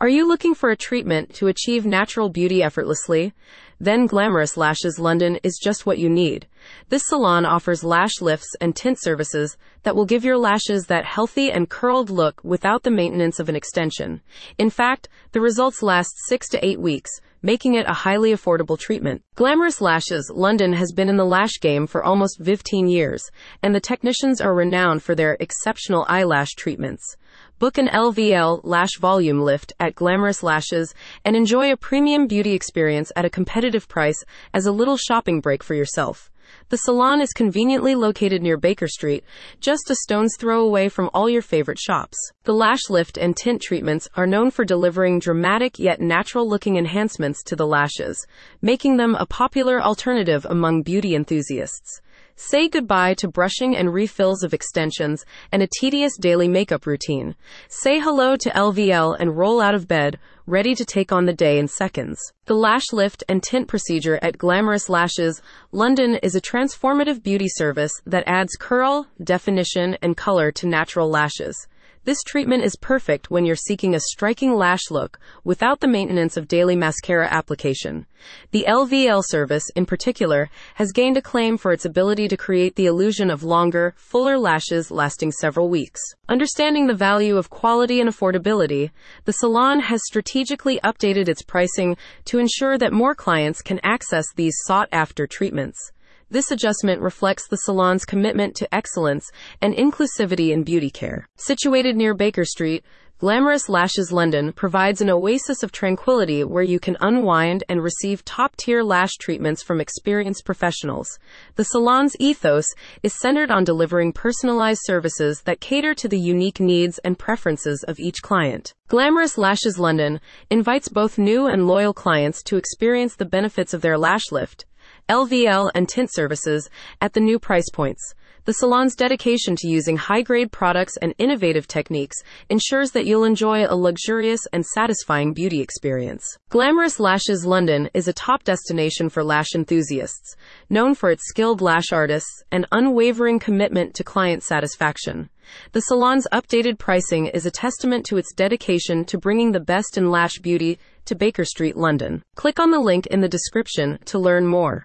Are you looking for a treatment to achieve natural beauty effortlessly? Then Glamorous Lashes London is just what you need. This salon offers lash lifts and tint services that will give your lashes that healthy and curled look without the maintenance of an extension. In fact, the results last six to eight weeks, making it a highly affordable treatment. Glamorous Lashes London has been in the lash game for almost 15 years, and the technicians are renowned for their exceptional eyelash treatments. Book an LVL lash volume lift at Glamorous Lashes and enjoy a premium beauty experience at a competitive price as a little shopping break for yourself. The salon is conveniently located near Baker Street, just a stone's throw away from all your favorite shops. The lash lift and tint treatments are known for delivering dramatic yet natural looking enhancements to the lashes, making them a popular alternative among beauty enthusiasts. Say goodbye to brushing and refills of extensions and a tedious daily makeup routine. Say hello to LVL and roll out of bed, ready to take on the day in seconds. The lash lift and tint procedure at Glamorous Lashes, London is a transformative beauty service that adds curl, definition, and color to natural lashes. This treatment is perfect when you're seeking a striking lash look without the maintenance of daily mascara application. The LVL service, in particular, has gained acclaim for its ability to create the illusion of longer, fuller lashes lasting several weeks. Understanding the value of quality and affordability, the salon has strategically updated its pricing to ensure that more clients can access these sought after treatments. This adjustment reflects the salon's commitment to excellence and inclusivity in beauty care. Situated near Baker Street, Glamorous Lashes London provides an oasis of tranquility where you can unwind and receive top tier lash treatments from experienced professionals. The salon's ethos is centered on delivering personalized services that cater to the unique needs and preferences of each client. Glamorous Lashes London invites both new and loyal clients to experience the benefits of their lash lift LVL, and tint services at the new price points. The salon's dedication to using high grade products and innovative techniques ensures that you'll enjoy a luxurious and satisfying beauty experience. Glamorous Lashes London is a top destination for lash enthusiasts, known for its skilled lash artists and unwavering commitment to client satisfaction. The salon's updated pricing is a testament to its dedication to bringing the best in lash beauty to Baker Street, London. Click on the link in the description to learn more.